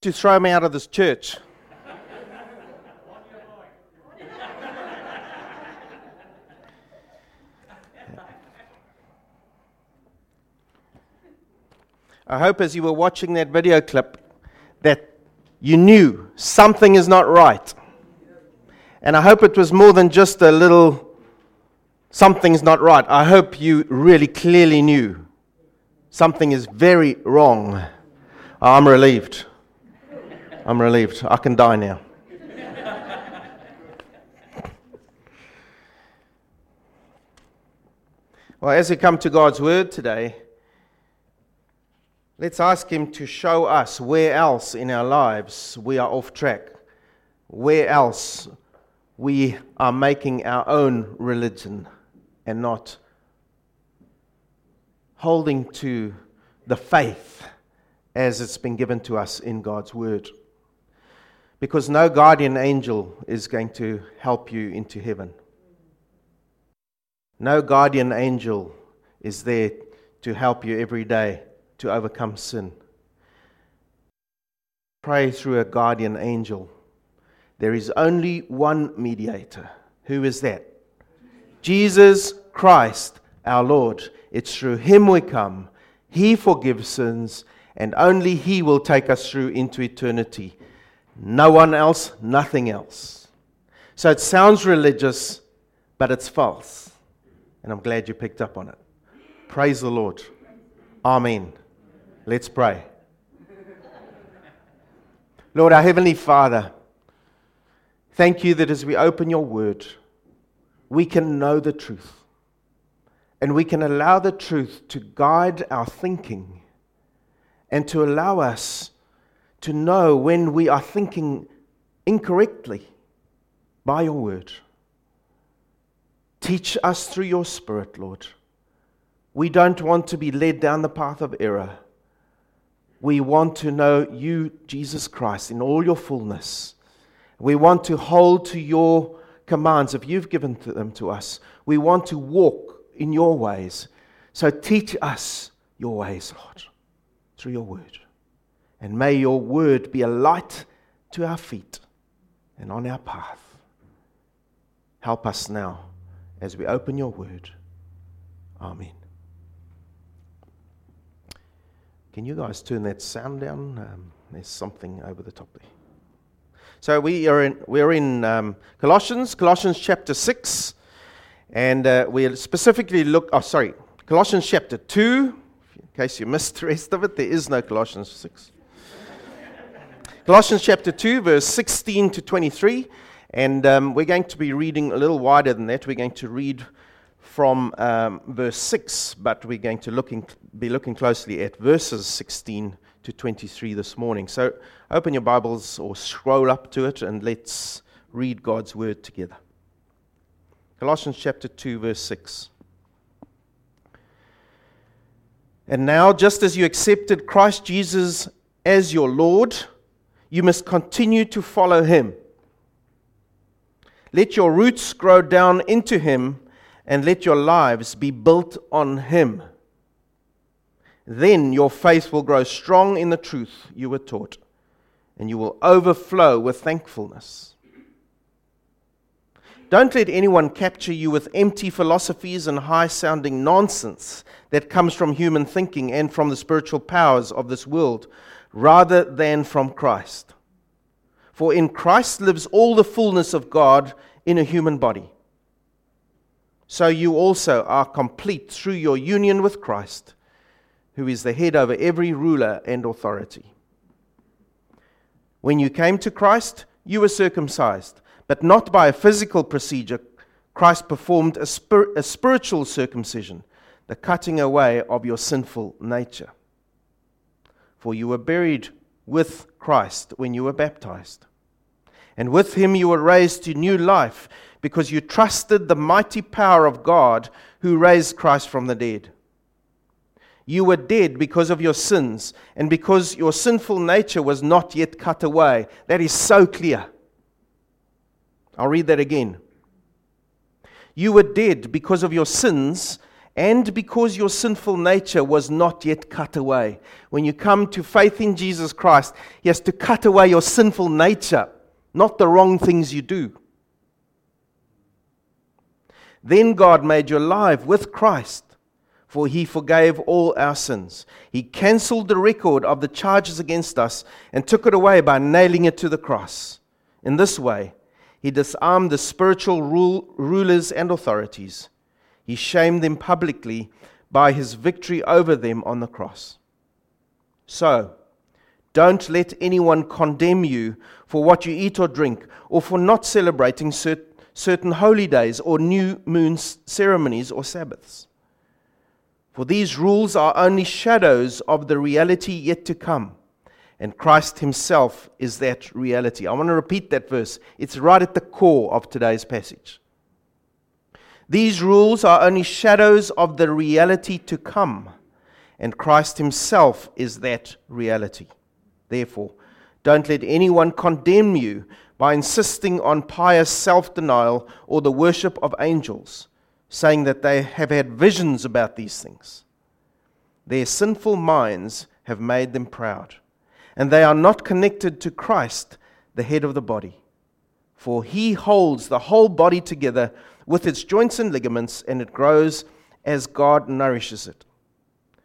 to throw me out of this church. I hope as you were watching that video clip that you knew something is not right. And I hope it was more than just a little something's not right. I hope you really clearly knew something is very wrong. I'm relieved. I'm relieved. I can die now. well, as we come to God's Word today, let's ask Him to show us where else in our lives we are off track, where else we are making our own religion and not holding to the faith as it's been given to us in God's Word because no guardian angel is going to help you into heaven. No guardian angel is there to help you every day to overcome sin. Pray through a guardian angel. There is only one mediator. Who is that? Jesus Christ, our Lord. It's through him we come. He forgives sins, and only he will take us through into eternity. No one else, nothing else. So it sounds religious, but it's false. And I'm glad you picked up on it. Praise the Lord. Amen. Let's pray. Lord, our Heavenly Father, thank you that as we open your word, we can know the truth. And we can allow the truth to guide our thinking and to allow us to know when we are thinking incorrectly by your word. Teach us through your Spirit, Lord. We don't want to be led down the path of error. We want to know you, Jesus Christ, in all your fullness. We want to hold to your commands if you've given them to us. We want to walk in your ways. So teach us your ways, Lord, through your word. And may your word be a light to our feet and on our path. Help us now as we open your word. Amen. Can you guys turn that sound down? Um, there's something over the top there. So we are in, we're in um, Colossians, Colossians chapter 6, and uh, we'll specifically look, oh, sorry, Colossians chapter 2. In case you missed the rest of it, there is no Colossians 6. Colossians chapter 2, verse 16 to 23. And um, we're going to be reading a little wider than that. We're going to read from um, verse 6, but we're going to looking, be looking closely at verses 16 to 23 this morning. So open your Bibles or scroll up to it and let's read God's word together. Colossians chapter 2, verse 6. And now, just as you accepted Christ Jesus as your Lord, you must continue to follow him. Let your roots grow down into him and let your lives be built on him. Then your faith will grow strong in the truth you were taught, and you will overflow with thankfulness. Don't let anyone capture you with empty philosophies and high sounding nonsense that comes from human thinking and from the spiritual powers of this world rather than from Christ. For in Christ lives all the fullness of God in a human body. So you also are complete through your union with Christ, who is the head over every ruler and authority. When you came to Christ, you were circumcised, but not by a physical procedure. Christ performed a, spir- a spiritual circumcision, the cutting away of your sinful nature for you were buried with Christ when you were baptized. And with him you were raised to new life because you trusted the mighty power of God who raised Christ from the dead. You were dead because of your sins and because your sinful nature was not yet cut away. That is so clear. I'll read that again. You were dead because of your sins and because your sinful nature was not yet cut away. When you come to faith in Jesus Christ, He has to cut away your sinful nature, not the wrong things you do. Then God made you alive with Christ, for He forgave all our sins. He cancelled the record of the charges against us and took it away by nailing it to the cross. In this way, He disarmed the spiritual rule, rulers and authorities he shamed them publicly by his victory over them on the cross. So, don't let anyone condemn you for what you eat or drink, or for not celebrating cert- certain holy days, or new moon ceremonies, or Sabbaths. For these rules are only shadows of the reality yet to come. And Christ Himself is that reality. I want to repeat that verse. It's right at the core of today's passage. These rules are only shadows of the reality to come, and Christ Himself is that reality. Therefore, don't let anyone condemn you by insisting on pious self denial or the worship of angels, saying that they have had visions about these things. Their sinful minds have made them proud, and they are not connected to Christ, the head of the body. For He holds the whole body together with its joints and ligaments, and it grows as God nourishes it.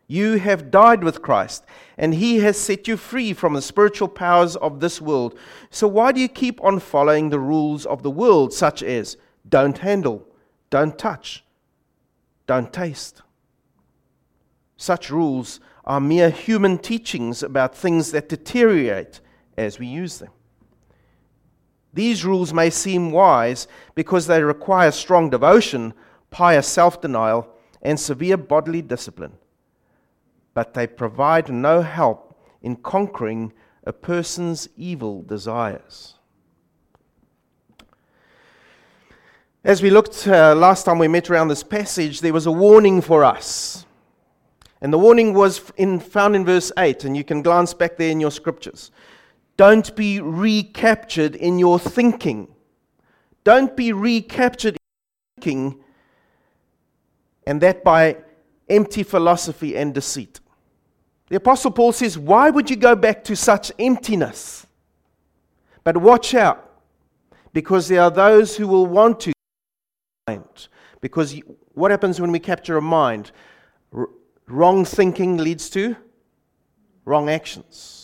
You have died with Christ, and He has set you free from the spiritual powers of this world. So why do you keep on following the rules of the world, such as don't handle, don't touch, don't taste? Such rules are mere human teachings about things that deteriorate as we use them. These rules may seem wise because they require strong devotion, pious self denial, and severe bodily discipline, but they provide no help in conquering a person's evil desires. As we looked uh, last time we met around this passage, there was a warning for us. And the warning was in, found in verse 8, and you can glance back there in your scriptures. Don't be recaptured in your thinking. Don't be recaptured in thinking, and that by empty philosophy and deceit. The Apostle Paul says, Why would you go back to such emptiness? But watch out, because there are those who will want to. Because what happens when we capture a mind? Wrong thinking leads to wrong actions.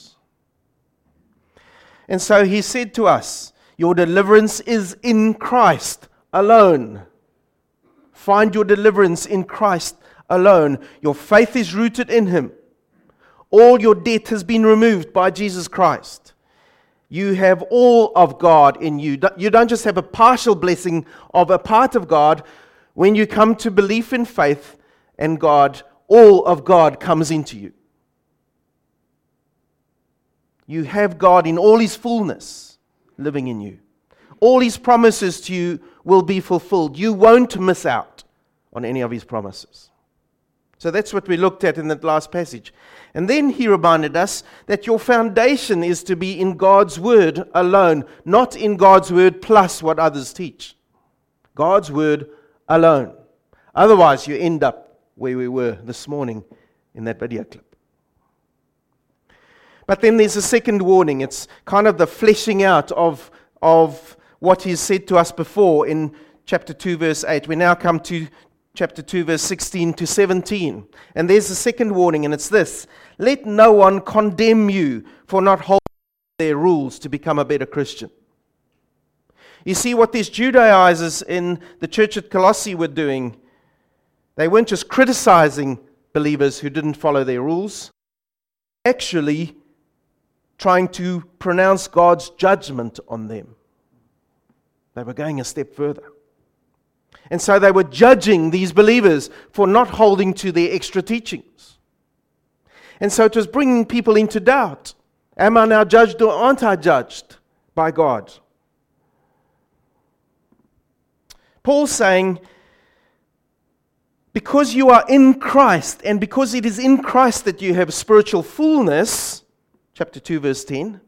And so he said to us, Your deliverance is in Christ alone. Find your deliverance in Christ alone. Your faith is rooted in him. All your debt has been removed by Jesus Christ. You have all of God in you. You don't just have a partial blessing of a part of God. When you come to belief in faith and God, all of God comes into you. You have God in all His fullness living in you. All His promises to you will be fulfilled. You won't miss out on any of His promises. So that's what we looked at in that last passage. And then he reminded us that your foundation is to be in God's Word alone, not in God's Word plus what others teach. God's Word alone. Otherwise, you end up where we were this morning in that video clip. But then there's a second warning. It's kind of the fleshing out of, of what he's said to us before in chapter 2, verse 8. We now come to chapter 2, verse 16 to 17. And there's a second warning, and it's this Let no one condemn you for not holding their rules to become a better Christian. You see, what these Judaizers in the church at Colossae were doing, they weren't just criticizing believers who didn't follow their rules, actually trying to pronounce God's judgment on them. They were going a step further. And so they were judging these believers for not holding to their extra teachings. And so it was bringing people into doubt. Am I now judged or aren't I judged by God? Paul's saying, because you are in Christ, and because it is in Christ that you have spiritual fullness, chapter 2, verse 10.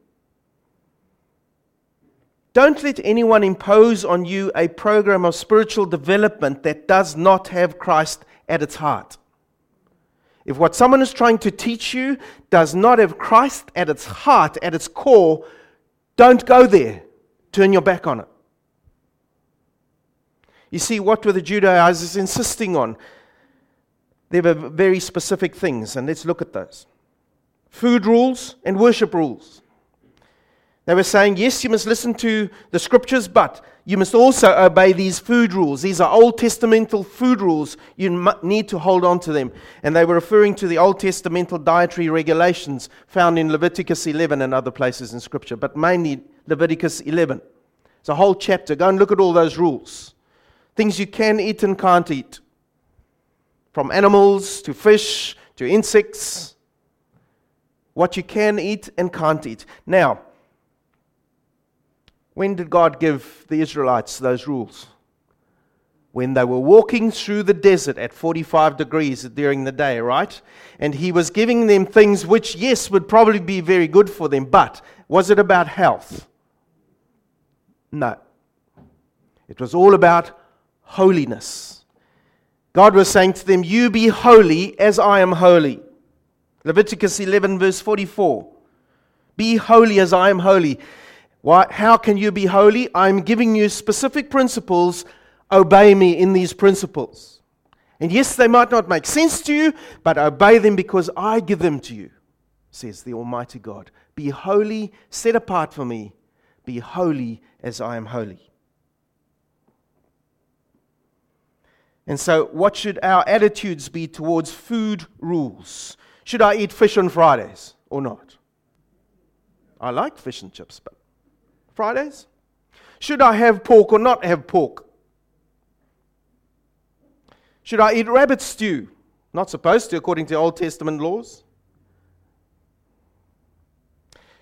Don't let anyone impose on you a program of spiritual development that does not have Christ at its heart. If what someone is trying to teach you does not have Christ at its heart, at its core, don't go there. Turn your back on it. You see, what were the Judaizers insisting on? There were very specific things, and let's look at those food rules and worship rules. They were saying, yes, you must listen to the scriptures, but you must also obey these food rules. These are Old Testamental food rules. You need to hold on to them. And they were referring to the Old Testamental dietary regulations found in Leviticus 11 and other places in Scripture, but mainly Leviticus 11. It's a whole chapter. Go and look at all those rules. Things you can eat and can't eat. From animals to fish to insects. What you can eat and can't eat. Now, when did God give the Israelites those rules? When they were walking through the desert at 45 degrees during the day, right? And He was giving them things which, yes, would probably be very good for them, but was it about health? No. It was all about holiness. God was saying to them, You be holy as I am holy. Leviticus 11, verse 44. Be holy as I am holy. Why, how can you be holy? I'm giving you specific principles. Obey me in these principles. And yes, they might not make sense to you, but obey them because I give them to you, says the Almighty God. Be holy, set apart for me. Be holy as I am holy. And so, what should our attitudes be towards food rules? Should I eat fish on Fridays or not? I like fish and chips, but Fridays? Should I have pork or not have pork? Should I eat rabbit stew? Not supposed to, according to Old Testament laws.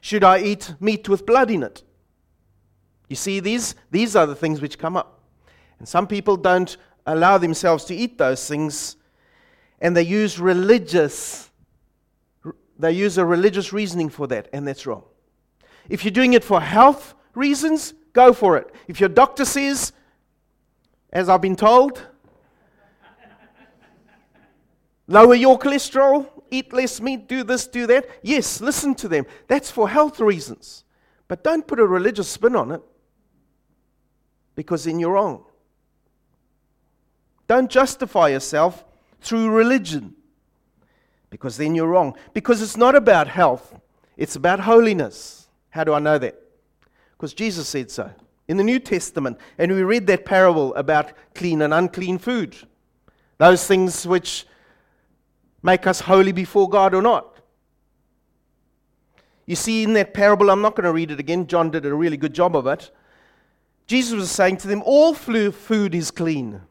Should I eat meat with blood in it? You see, these, these are the things which come up. And some people don't allow themselves to eat those things, and they use religious, they use a religious reasoning for that, and that's wrong. If you're doing it for health, reasons, go for it. If your doctor says, as I've been told, lower your cholesterol, eat less meat, do this, do that, yes, listen to them. That's for health reasons. But don't put a religious spin on it because then you're wrong. Don't justify yourself through religion because then you're wrong. Because it's not about health, it's about holiness. How do I know that? because Jesus said so in the New Testament. And we read that parable about clean and unclean food. Those things which make us holy before God or not. You see, in that parable, I'm not going to read it again. John did a really good job of it. Jesus was saying to them, All food is clean.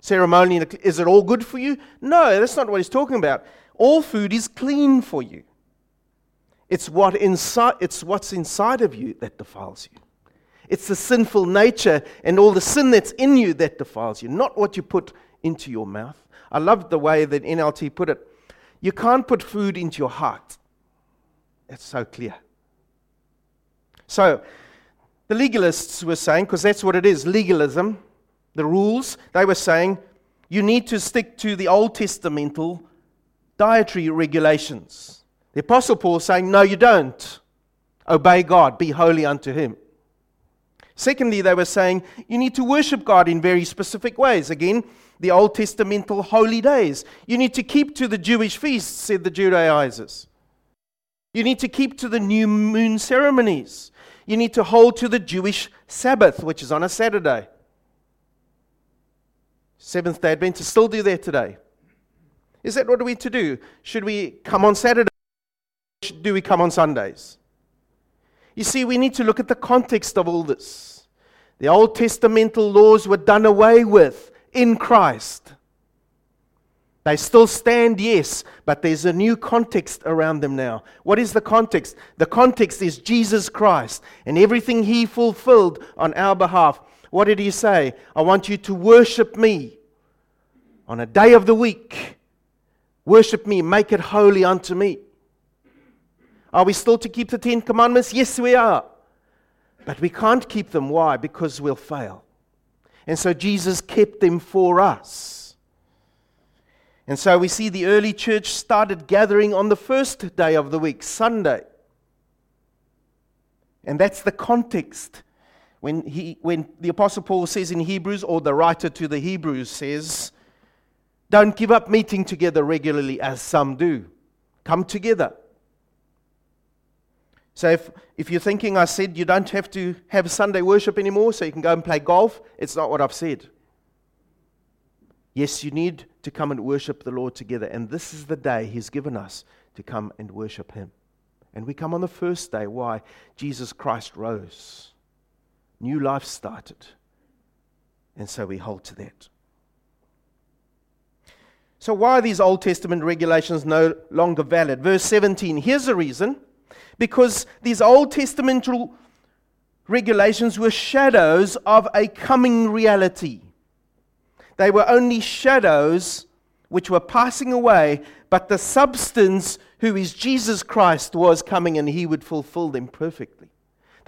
Ceremonially, is it all good for you? No, that's not what he's talking about. All food is clean for you. It's, what it's what's inside of you that defiles you. It's the sinful nature and all the sin that's in you that defiles you, not what you put into your mouth. I love the way that NLT put it. You can't put food into your heart. It's so clear. So, the legalists were saying, because that's what it is legalism, the rules, they were saying you need to stick to the Old Testamental dietary regulations. The Apostle Paul saying, No, you don't. Obey God, be holy unto Him. Secondly, they were saying you need to worship God in very specific ways. Again, the Old Testamental holy days. You need to keep to the Jewish feasts, said the Judaizers. You need to keep to the new moon ceremonies. You need to hold to the Jewish Sabbath, which is on a Saturday. Seventh day Adventists still do that today. Is that what are we to do? Should we come on Saturday? do we come on Sundays? You see, we need to look at the context of all this. The Old Testamental laws were done away with in Christ. They still stand, yes, but there's a new context around them now. What is the context? The context is Jesus Christ and everything He fulfilled on our behalf. What did He say? I want you to worship me on a day of the week. Worship me, make it holy unto me. Are we still to keep the Ten Commandments? Yes, we are. But we can't keep them. Why? Because we'll fail. And so Jesus kept them for us. And so we see the early church started gathering on the first day of the week, Sunday. And that's the context. When, he, when the Apostle Paul says in Hebrews, or the writer to the Hebrews says, Don't give up meeting together regularly as some do. Come together. So if, if you're thinking I said you don't have to have Sunday worship anymore so you can go and play golf, it's not what I've said. Yes, you need to come and worship the Lord together. And this is the day He's given us to come and worship Him. And we come on the first day. Why? Jesus Christ rose, new life started. And so we hold to that. So, why are these Old Testament regulations no longer valid? Verse 17 here's the reason because these Old Testamental regulations were shadows of a coming reality. They were only shadows which were passing away, but the substance, who is Jesus Christ, was coming and he would fulfill them perfectly.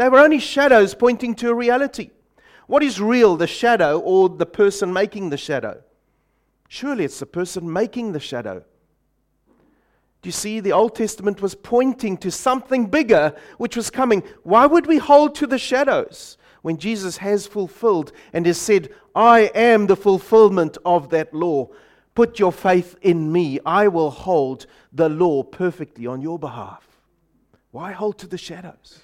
They were only shadows pointing to a reality. What is real, the shadow or the person making the shadow? Surely it's the person making the shadow. Do you see? The Old Testament was pointing to something bigger which was coming. Why would we hold to the shadows when Jesus has fulfilled and has said, I am the fulfillment of that law? Put your faith in me. I will hold the law perfectly on your behalf. Why hold to the shadows?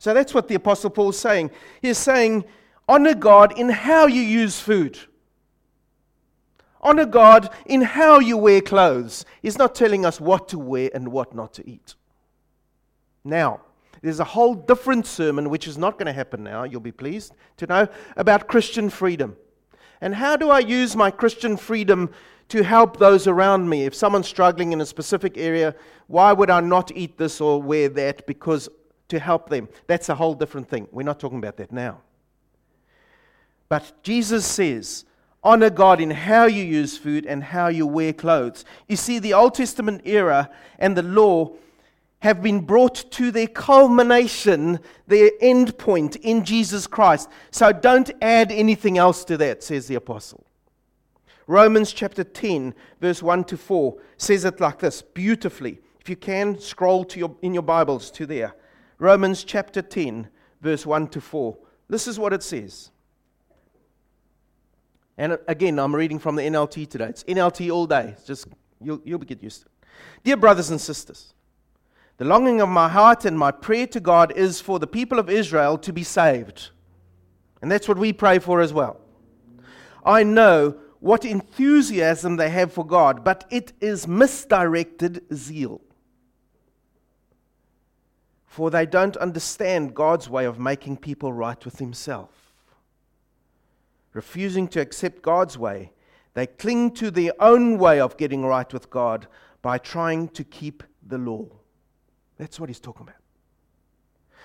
So that's what the Apostle Paul is saying. He's saying, honor God in how you use food. Honor God in how you wear clothes. He's not telling us what to wear and what not to eat. Now, there's a whole different sermon, which is not going to happen now, you'll be pleased to know, about Christian freedom. And how do I use my Christian freedom to help those around me? If someone's struggling in a specific area, why would I not eat this or wear that? Because to help them. That's a whole different thing. We're not talking about that now. But Jesus says, honor God in how you use food and how you wear clothes. You see, the Old Testament era and the law have been brought to their culmination, their end point in Jesus Christ. So don't add anything else to that, says the apostle. Romans chapter 10, verse 1 to 4 says it like this beautifully. If you can, scroll to your, in your Bibles to there. Romans chapter 10, verse 1 to 4. This is what it says. And again, I'm reading from the NLT today. It's NLT all day. It's just, you'll, you'll get used to it. Dear brothers and sisters, the longing of my heart and my prayer to God is for the people of Israel to be saved. And that's what we pray for as well. I know what enthusiasm they have for God, but it is misdirected zeal. For they don't understand God's way of making people right with Himself refusing to accept God's way, they cling to their own way of getting right with God by trying to keep the law. That's what he's talking about.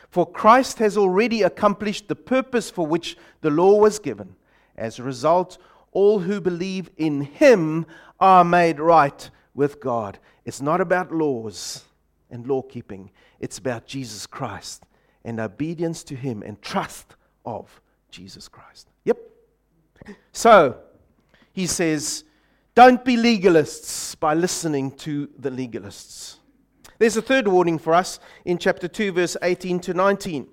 For Christ has already accomplished the purpose for which the law was given. As a result, all who believe in him are made right with God. It's not about laws and law keeping, it's about Jesus Christ and obedience to him and trust of Jesus Christ. Yep. So, he says, don't be legalists by listening to the legalists. There's a third warning for us in chapter 2, verse 18 to 19.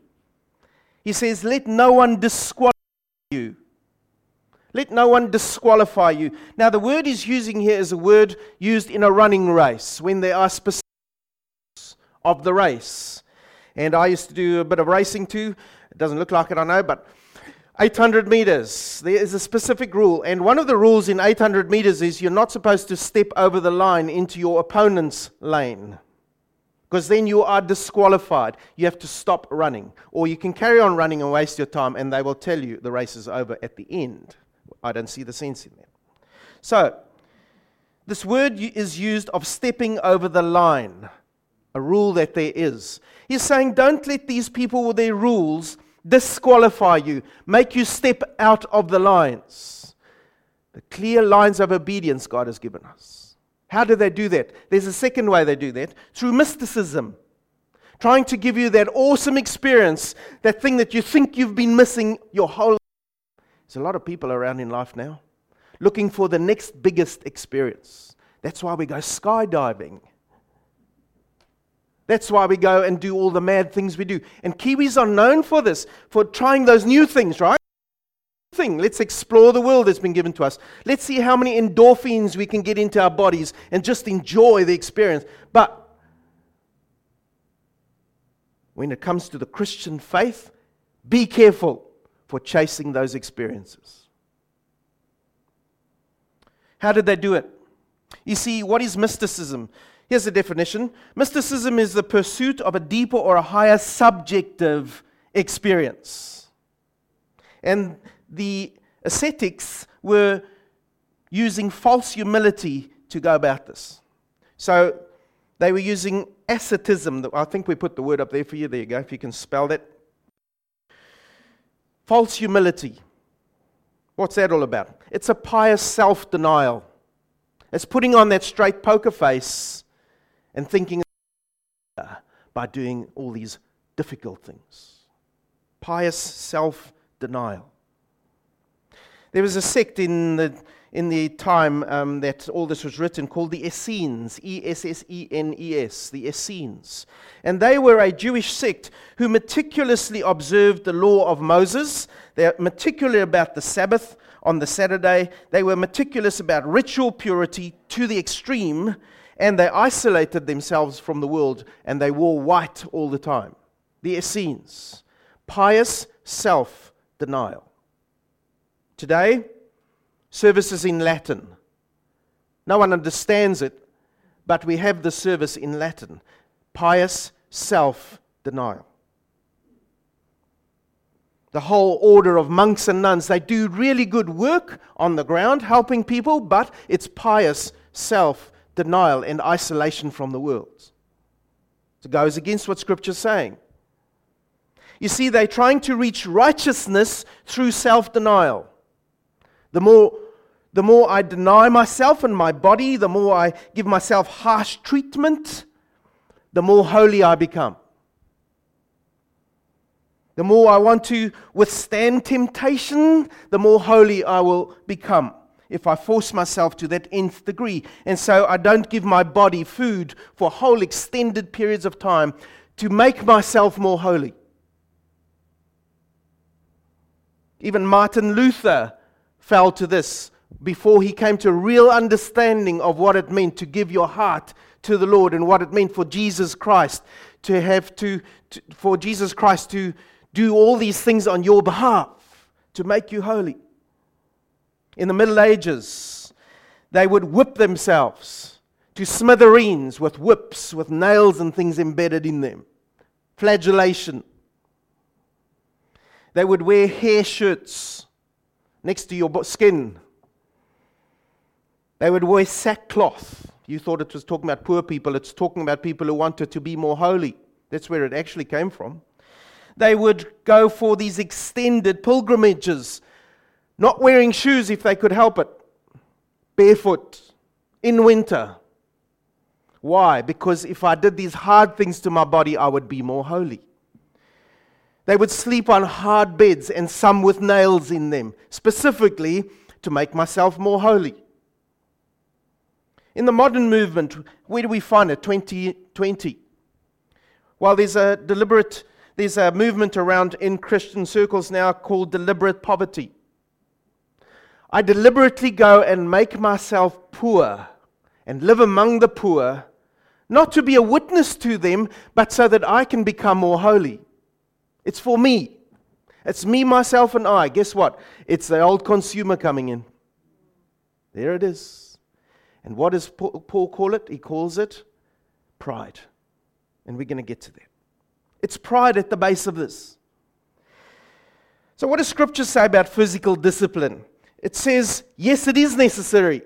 He says, Let no one disqualify you. Let no one disqualify you. Now, the word he's using here is a word used in a running race when there are specifics of the race. And I used to do a bit of racing too. It doesn't look like it, I know, but 800 meters. There is a specific rule. And one of the rules in 800 meters is you're not supposed to step over the line into your opponent's lane. Because then you are disqualified. You have to stop running. Or you can carry on running and waste your time, and they will tell you the race is over at the end. I don't see the sense in that. So, this word is used of stepping over the line, a rule that there is. He's saying, don't let these people with their rules disqualify you, make you step out of the lines. The clear lines of obedience God has given us. How do they do that? There's a second way they do that through mysticism. Trying to give you that awesome experience, that thing that you think you've been missing your whole life. There's a lot of people around in life now looking for the next biggest experience. That's why we go skydiving. That's why we go and do all the mad things we do. And Kiwis are known for this, for trying those new things, right? Thing. Let's explore the world that's been given to us. Let's see how many endorphins we can get into our bodies and just enjoy the experience. But when it comes to the Christian faith, be careful for chasing those experiences. How did they do it? You see, what is mysticism? Here's the definition Mysticism is the pursuit of a deeper or a higher subjective experience. And the ascetics were using false humility to go about this. So they were using asceticism. I think we put the word up there for you. There you go, if you can spell that. False humility. What's that all about? It's a pious self denial. It's putting on that straight poker face and thinking by doing all these difficult things. Pious self denial. There was a sect in the, in the time um, that all this was written called the Essenes, E S S E N E S, the Essenes. And they were a Jewish sect who meticulously observed the law of Moses. They're meticulous about the Sabbath on the Saturday. They were meticulous about ritual purity to the extreme and they isolated themselves from the world and they wore white all the time. The Essenes, pious self denial. Today, services in Latin. No one understands it, but we have the service in Latin. Pious self denial. The whole order of monks and nuns, they do really good work on the ground, helping people, but it's pious self denial and isolation from the world. It goes against what Scripture's saying. You see, they're trying to reach righteousness through self denial. The more, the more I deny myself and my body, the more I give myself harsh treatment, the more holy I become. The more I want to withstand temptation, the more holy I will become if I force myself to that nth degree. And so I don't give my body food for whole extended periods of time to make myself more holy. Even Martin Luther fell to this before he came to a real understanding of what it meant to give your heart to the Lord and what it meant for Jesus Christ to have to, to for Jesus Christ to do all these things on your behalf to make you holy. In the Middle Ages, they would whip themselves to smithereens with whips, with nails and things embedded in them. Flagellation. They would wear hair shirts next to your skin. They would wear sackcloth. You thought it was talking about poor people, it's talking about people who wanted to be more holy. That's where it actually came from. They would go for these extended pilgrimages not wearing shoes if they could help it, barefoot, in winter. Why? Because if I did these hard things to my body, I would be more holy. They would sleep on hard beds and some with nails in them, specifically to make myself more holy. In the modern movement, where do we find it? 2020. Well, there's a deliberate, there's a movement around in Christian circles now called deliberate poverty. I deliberately go and make myself poor and live among the poor, not to be a witness to them, but so that I can become more holy. It's for me. It's me, myself, and I. Guess what? It's the old consumer coming in. There it is. And what does Paul call it? He calls it pride. And we're going to get to that. It's pride at the base of this. So, what does Scripture say about physical discipline? It says, yes, it is necessary.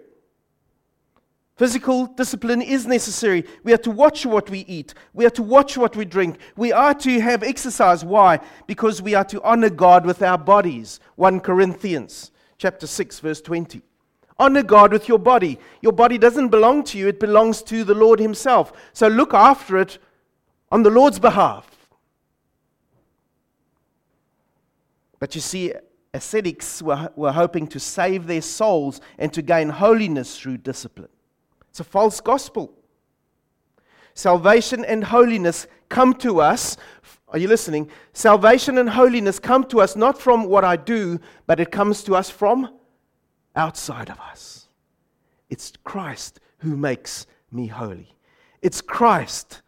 Physical discipline is necessary. We are to watch what we eat. We are to watch what we drink. We are to have exercise. Why? Because we are to honor God with our bodies. 1 Corinthians chapter 6 verse 20. Honor God with your body. Your body doesn't belong to you, it belongs to the Lord himself. So look after it on the Lord's behalf. But you see ascetics were, were hoping to save their souls and to gain holiness through discipline. It's a false gospel. Salvation and holiness come to us. Are you listening? Salvation and holiness come to us not from what I do, but it comes to us from outside of us. It's Christ who makes me holy. It's Christ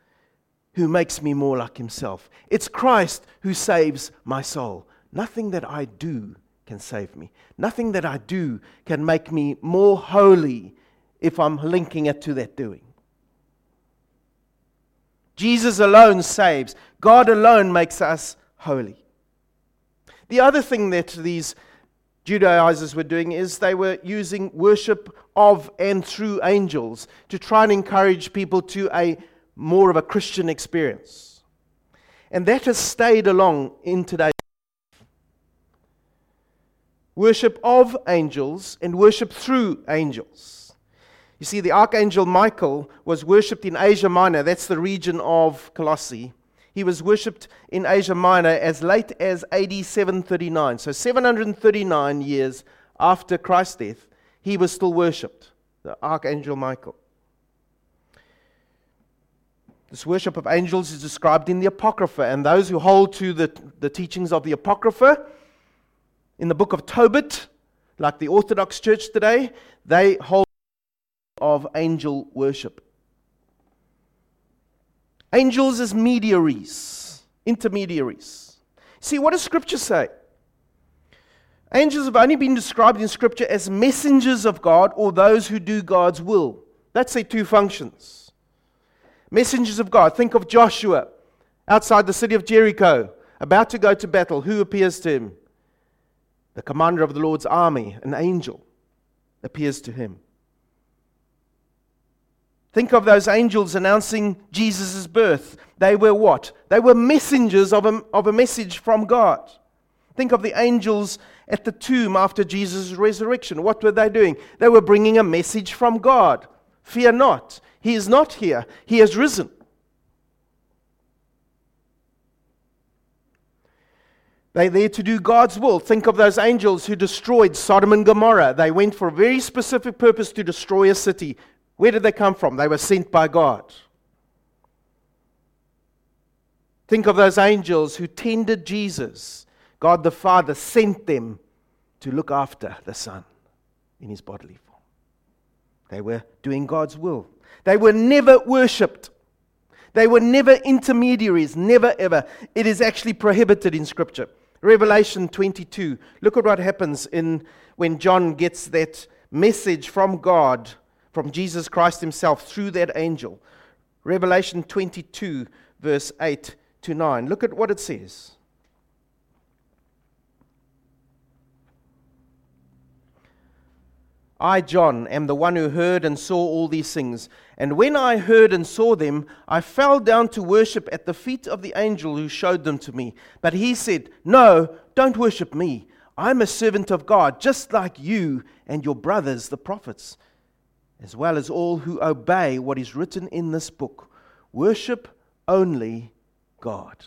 who makes me more like himself. It's Christ who saves my soul. Nothing that I do can save me. Nothing that I do can make me more holy if I'm linking it to that doing. Jesus alone saves. God alone makes us holy. The other thing that these Judaizers were doing is they were using worship of and through angels to try and encourage people to a more of a Christian experience. And that has stayed along in today's worship of angels and worship through angels. You see, the archangel Michael was worshipped in Asia Minor, that's the region of Colossae. He was worshipped in Asia Minor as late as AD 739. So, 739 years after Christ's death, he was still worshipped, the Archangel Michael. This worship of angels is described in the Apocrypha, and those who hold to the, the teachings of the Apocrypha in the book of Tobit, like the Orthodox Church today, they hold of angel worship. Angels as mediaries, intermediaries. See, what does Scripture say? Angels have only been described in Scripture as messengers of God or those who do God's will. That's their two functions. Messengers of God. Think of Joshua outside the city of Jericho, about to go to battle. Who appears to him? The commander of the Lord's army, an angel, appears to him. Think of those angels announcing Jesus' birth. They were what? They were messengers of a, of a message from God. Think of the angels at the tomb after Jesus' resurrection. What were they doing? They were bringing a message from God. Fear not. He is not here, He has risen. They're there to do God's will. Think of those angels who destroyed Sodom and Gomorrah. They went for a very specific purpose to destroy a city. Where did they come from? They were sent by God. Think of those angels who tended Jesus. God the Father sent them to look after the Son in his bodily form. They were doing God's will. They were never worshipped. They were never intermediaries, never ever. It is actually prohibited in Scripture. Revelation 22. Look at what happens in when John gets that message from God from Jesus Christ himself through that angel. Revelation 22, verse 8 to 9. Look at what it says. I, John, am the one who heard and saw all these things. And when I heard and saw them, I fell down to worship at the feet of the angel who showed them to me. But he said, No, don't worship me. I'm a servant of God, just like you and your brothers, the prophets as well as all who obey what is written in this book. Worship only God.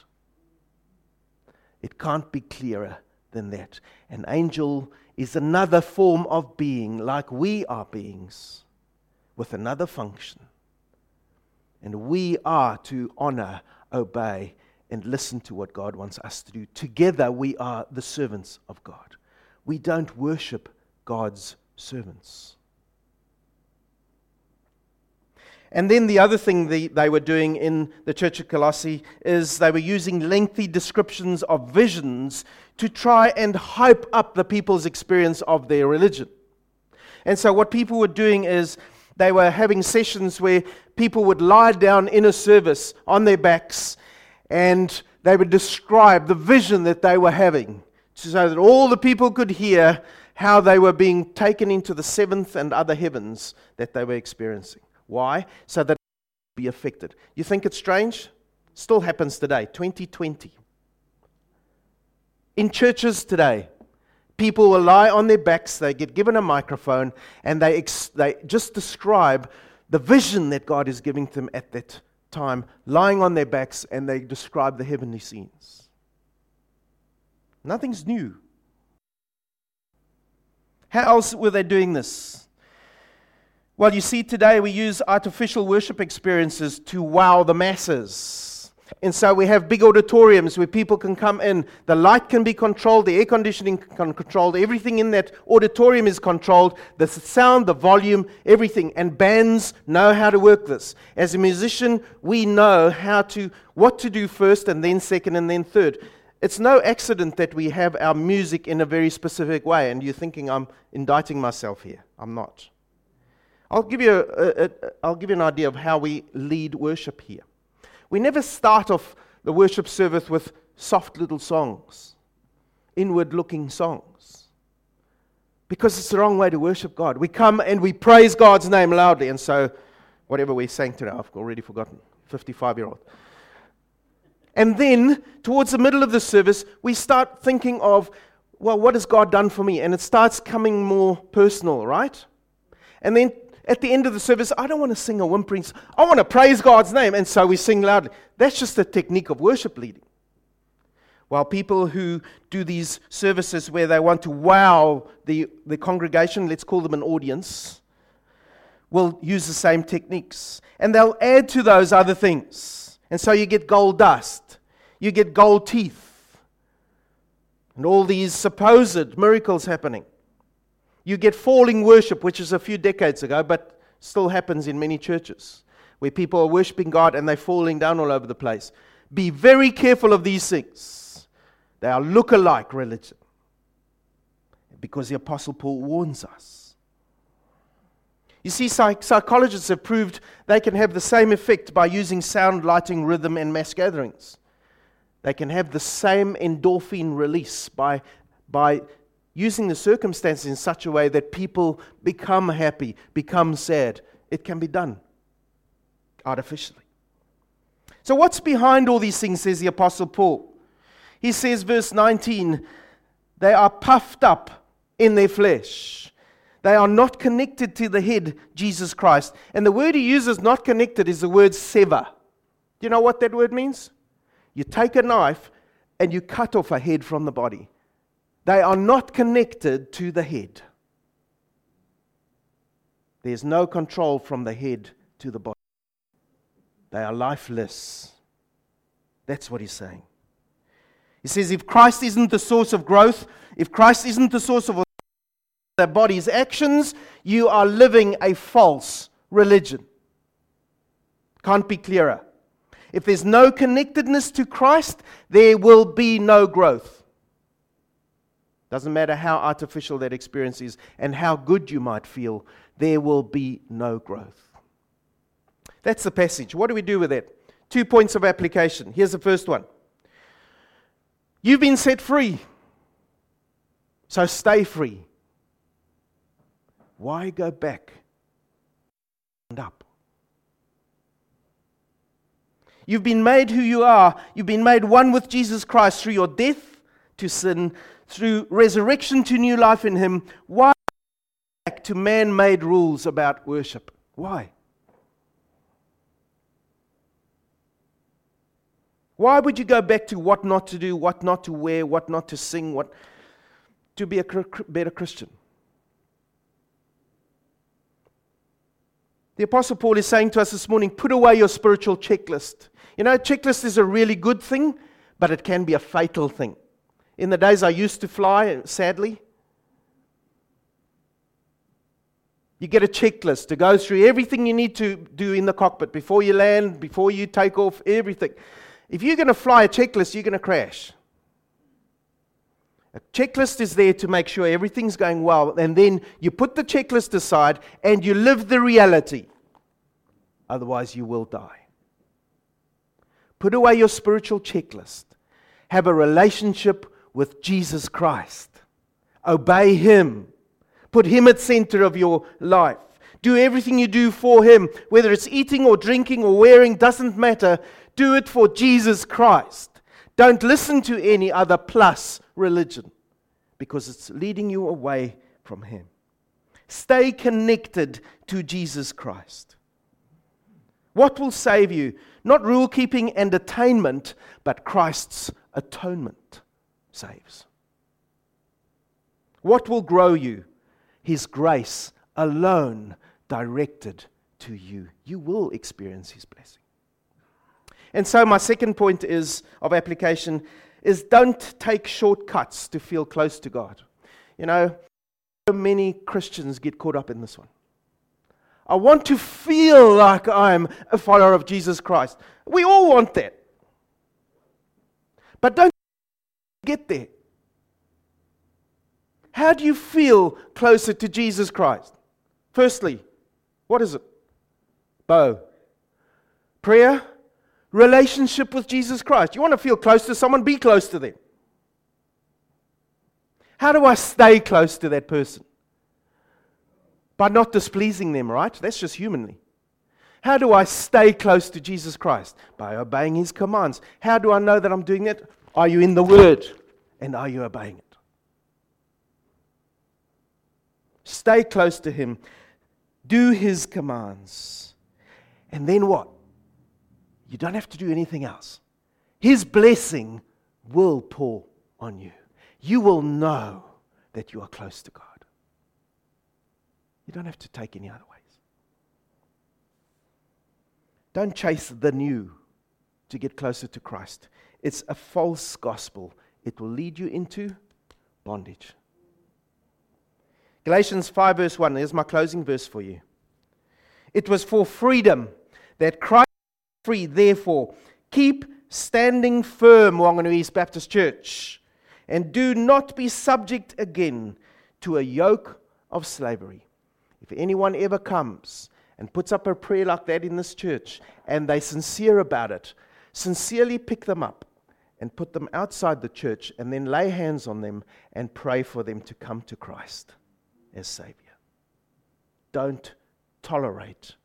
It can't be clearer than that. An angel is another form of being, like we are beings, with another function. And we are to honor, obey, and listen to what God wants us to do. Together, we are the servants of God. We don't worship God's servants. And then the other thing they, were doing in the church of Colossae is they were using lengthy descriptions of visions to try and hype up the people's experience of their religion. And so, what people were doing is they were having sessions where people would lie down in a service on their backs and they would describe the vision that they were having so that all the people could hear how they were being taken into the seventh and other heavens that they were experiencing. Why? So that be affected. You think it's strange? Still happens today, 2020. In churches today, people will lie on their backs, they get given a microphone, and they, ex- they just describe the vision that God is giving them at that time, lying on their backs, and they describe the heavenly scenes. Nothing's new. How else were they doing this? Well, you see, today we use artificial worship experiences to wow the masses. And so we have big auditoriums where people can come in. The light can be controlled, the air conditioning can be controlled, everything in that auditorium is controlled. The sound, the volume, everything. And bands know how to work this. As a musician, we know how to what to do first and then second and then third. It's no accident that we have our music in a very specific way. And you're thinking I'm indicting myself here. I'm not. I'll give you, a, a, a, I'll give you an idea of how we lead worship here. We never start off the worship service with soft little songs, inward looking songs, because it's the wrong way to worship God. We come and we praise God's name loudly. And so, whatever we sang today, I've already forgotten. 55 year old. And then, towards the middle of the service, we start thinking of, well, what has God done for me? And it starts coming more personal, right? And then at the end of the service, I don't want to sing a whimpering, I want to praise God's name. And so we sing loudly. That's just a technique of worship leading. While people who do these services where they want to wow the, the congregation, let's call them an audience, will use the same techniques. And they'll add to those other things. And so you get gold dust, you get gold teeth, and all these supposed miracles happening. You get falling worship, which is a few decades ago, but still happens in many churches, where people are worshiping God and they're falling down all over the place. Be very careful of these things. They are look-alike religion. Because the Apostle Paul warns us. You see, psych- psychologists have proved they can have the same effect by using sound, lighting, rhythm, and mass gatherings. They can have the same endorphin release by, by using the circumstances in such a way that people become happy, become sad. It can be done artificially. So, what's behind all these things, says the Apostle Paul? He says, verse 19, they are puffed up in their flesh. They are not connected to the head, Jesus Christ. And the word he uses, not connected, is the word sever. Do you know what that word means? You take a knife and you cut off a head from the body. They are not connected to the head. There's no control from the head to the body. They are lifeless. That's what he's saying. He says if Christ isn't the source of growth, if Christ isn't the source of their body's actions, you are living a false religion. Can't be clearer. If there's no connectedness to Christ, there will be no growth. Doesn't matter how artificial that experience is and how good you might feel, there will be no growth. That's the passage. What do we do with it? Two points of application. Here's the first one You've been set free, so stay free. Why go back and up? You've been made who you are. You've been made one with Jesus Christ through your death to sin through resurrection to new life in Him, why back to man made rules about worship? Why? Why would you go back to what not to do, what not to wear, what not to sing, what to be a better Christian? The Apostle Paul is saying to us this morning put away your spiritual checklist. You know, a checklist is a really good thing, but it can be a fatal thing. In the days I used to fly, sadly, you get a checklist to go through everything you need to do in the cockpit before you land, before you take off, everything. If you're going to fly a checklist, you're going to crash. A checklist is there to make sure everything's going well, and then you put the checklist aside and you live the reality. Otherwise, you will die. Put away your spiritual checklist. Have a relationship with Jesus Christ. Obey Him. Put Him at center of your life. Do everything you do for Him, whether it's eating or drinking or wearing, doesn't matter. Do it for Jesus Christ. Don't listen to any other plus religion because it's leading you away from Him. Stay connected to Jesus Christ. What will save you? Not rule keeping and attainment, but Christ's atonement saves. What will grow you? His grace alone directed to you. You will experience His blessing. And so, my second point is of application is don't take shortcuts to feel close to God. You know, so many Christians get caught up in this one. I want to feel like I'm a follower of Jesus Christ. We all want that. But don't get there. How do you feel closer to Jesus Christ? Firstly, what is it? Bow. Prayer, relationship with Jesus Christ. You want to feel close to someone? Be close to them. How do I stay close to that person? By not displeasing them, right? That's just humanly. How do I stay close to Jesus Christ? By obeying his commands. How do I know that I'm doing it? Are you in the Word? And are you obeying it? Stay close to him. Do his commands. And then what? You don't have to do anything else. His blessing will pour on you. You will know that you are close to God. You don't have to take any other ways. Don't chase the new to get closer to Christ. It's a false gospel. It will lead you into bondage. Galatians 5, verse 1. There's my closing verse for you. It was for freedom that Christ free. Therefore, keep standing firm, Whanganui East Baptist Church, and do not be subject again to a yoke of slavery. If anyone ever comes and puts up a prayer like that in this church and they're sincere about it, sincerely pick them up and put them outside the church and then lay hands on them and pray for them to come to Christ as Savior. Don't tolerate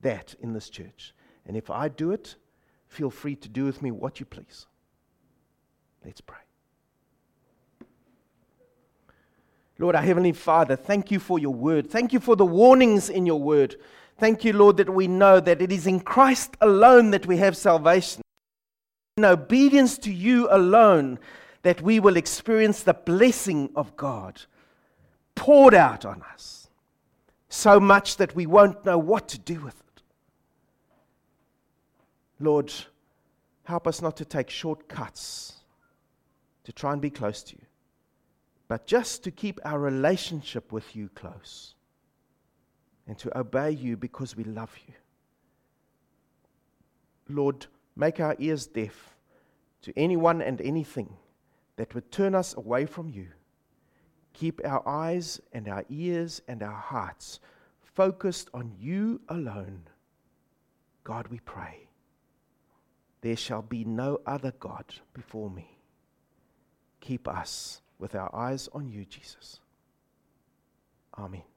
that in this church. And if I do it, feel free to do with me what you please. Let's pray. Lord, our Heavenly Father, thank you for your word. Thank you for the warnings in your word. Thank you, Lord, that we know that it is in Christ alone that we have salvation. In obedience to you alone, that we will experience the blessing of God poured out on us so much that we won't know what to do with it. Lord, help us not to take shortcuts to try and be close to you, but just to keep our relationship with you close and to obey you because we love you. Lord, make our ears deaf to anyone and anything that would turn us away from you. Keep our eyes and our ears and our hearts focused on you alone. God, we pray. There shall be no other God before me. Keep us with our eyes on you, Jesus. Amen.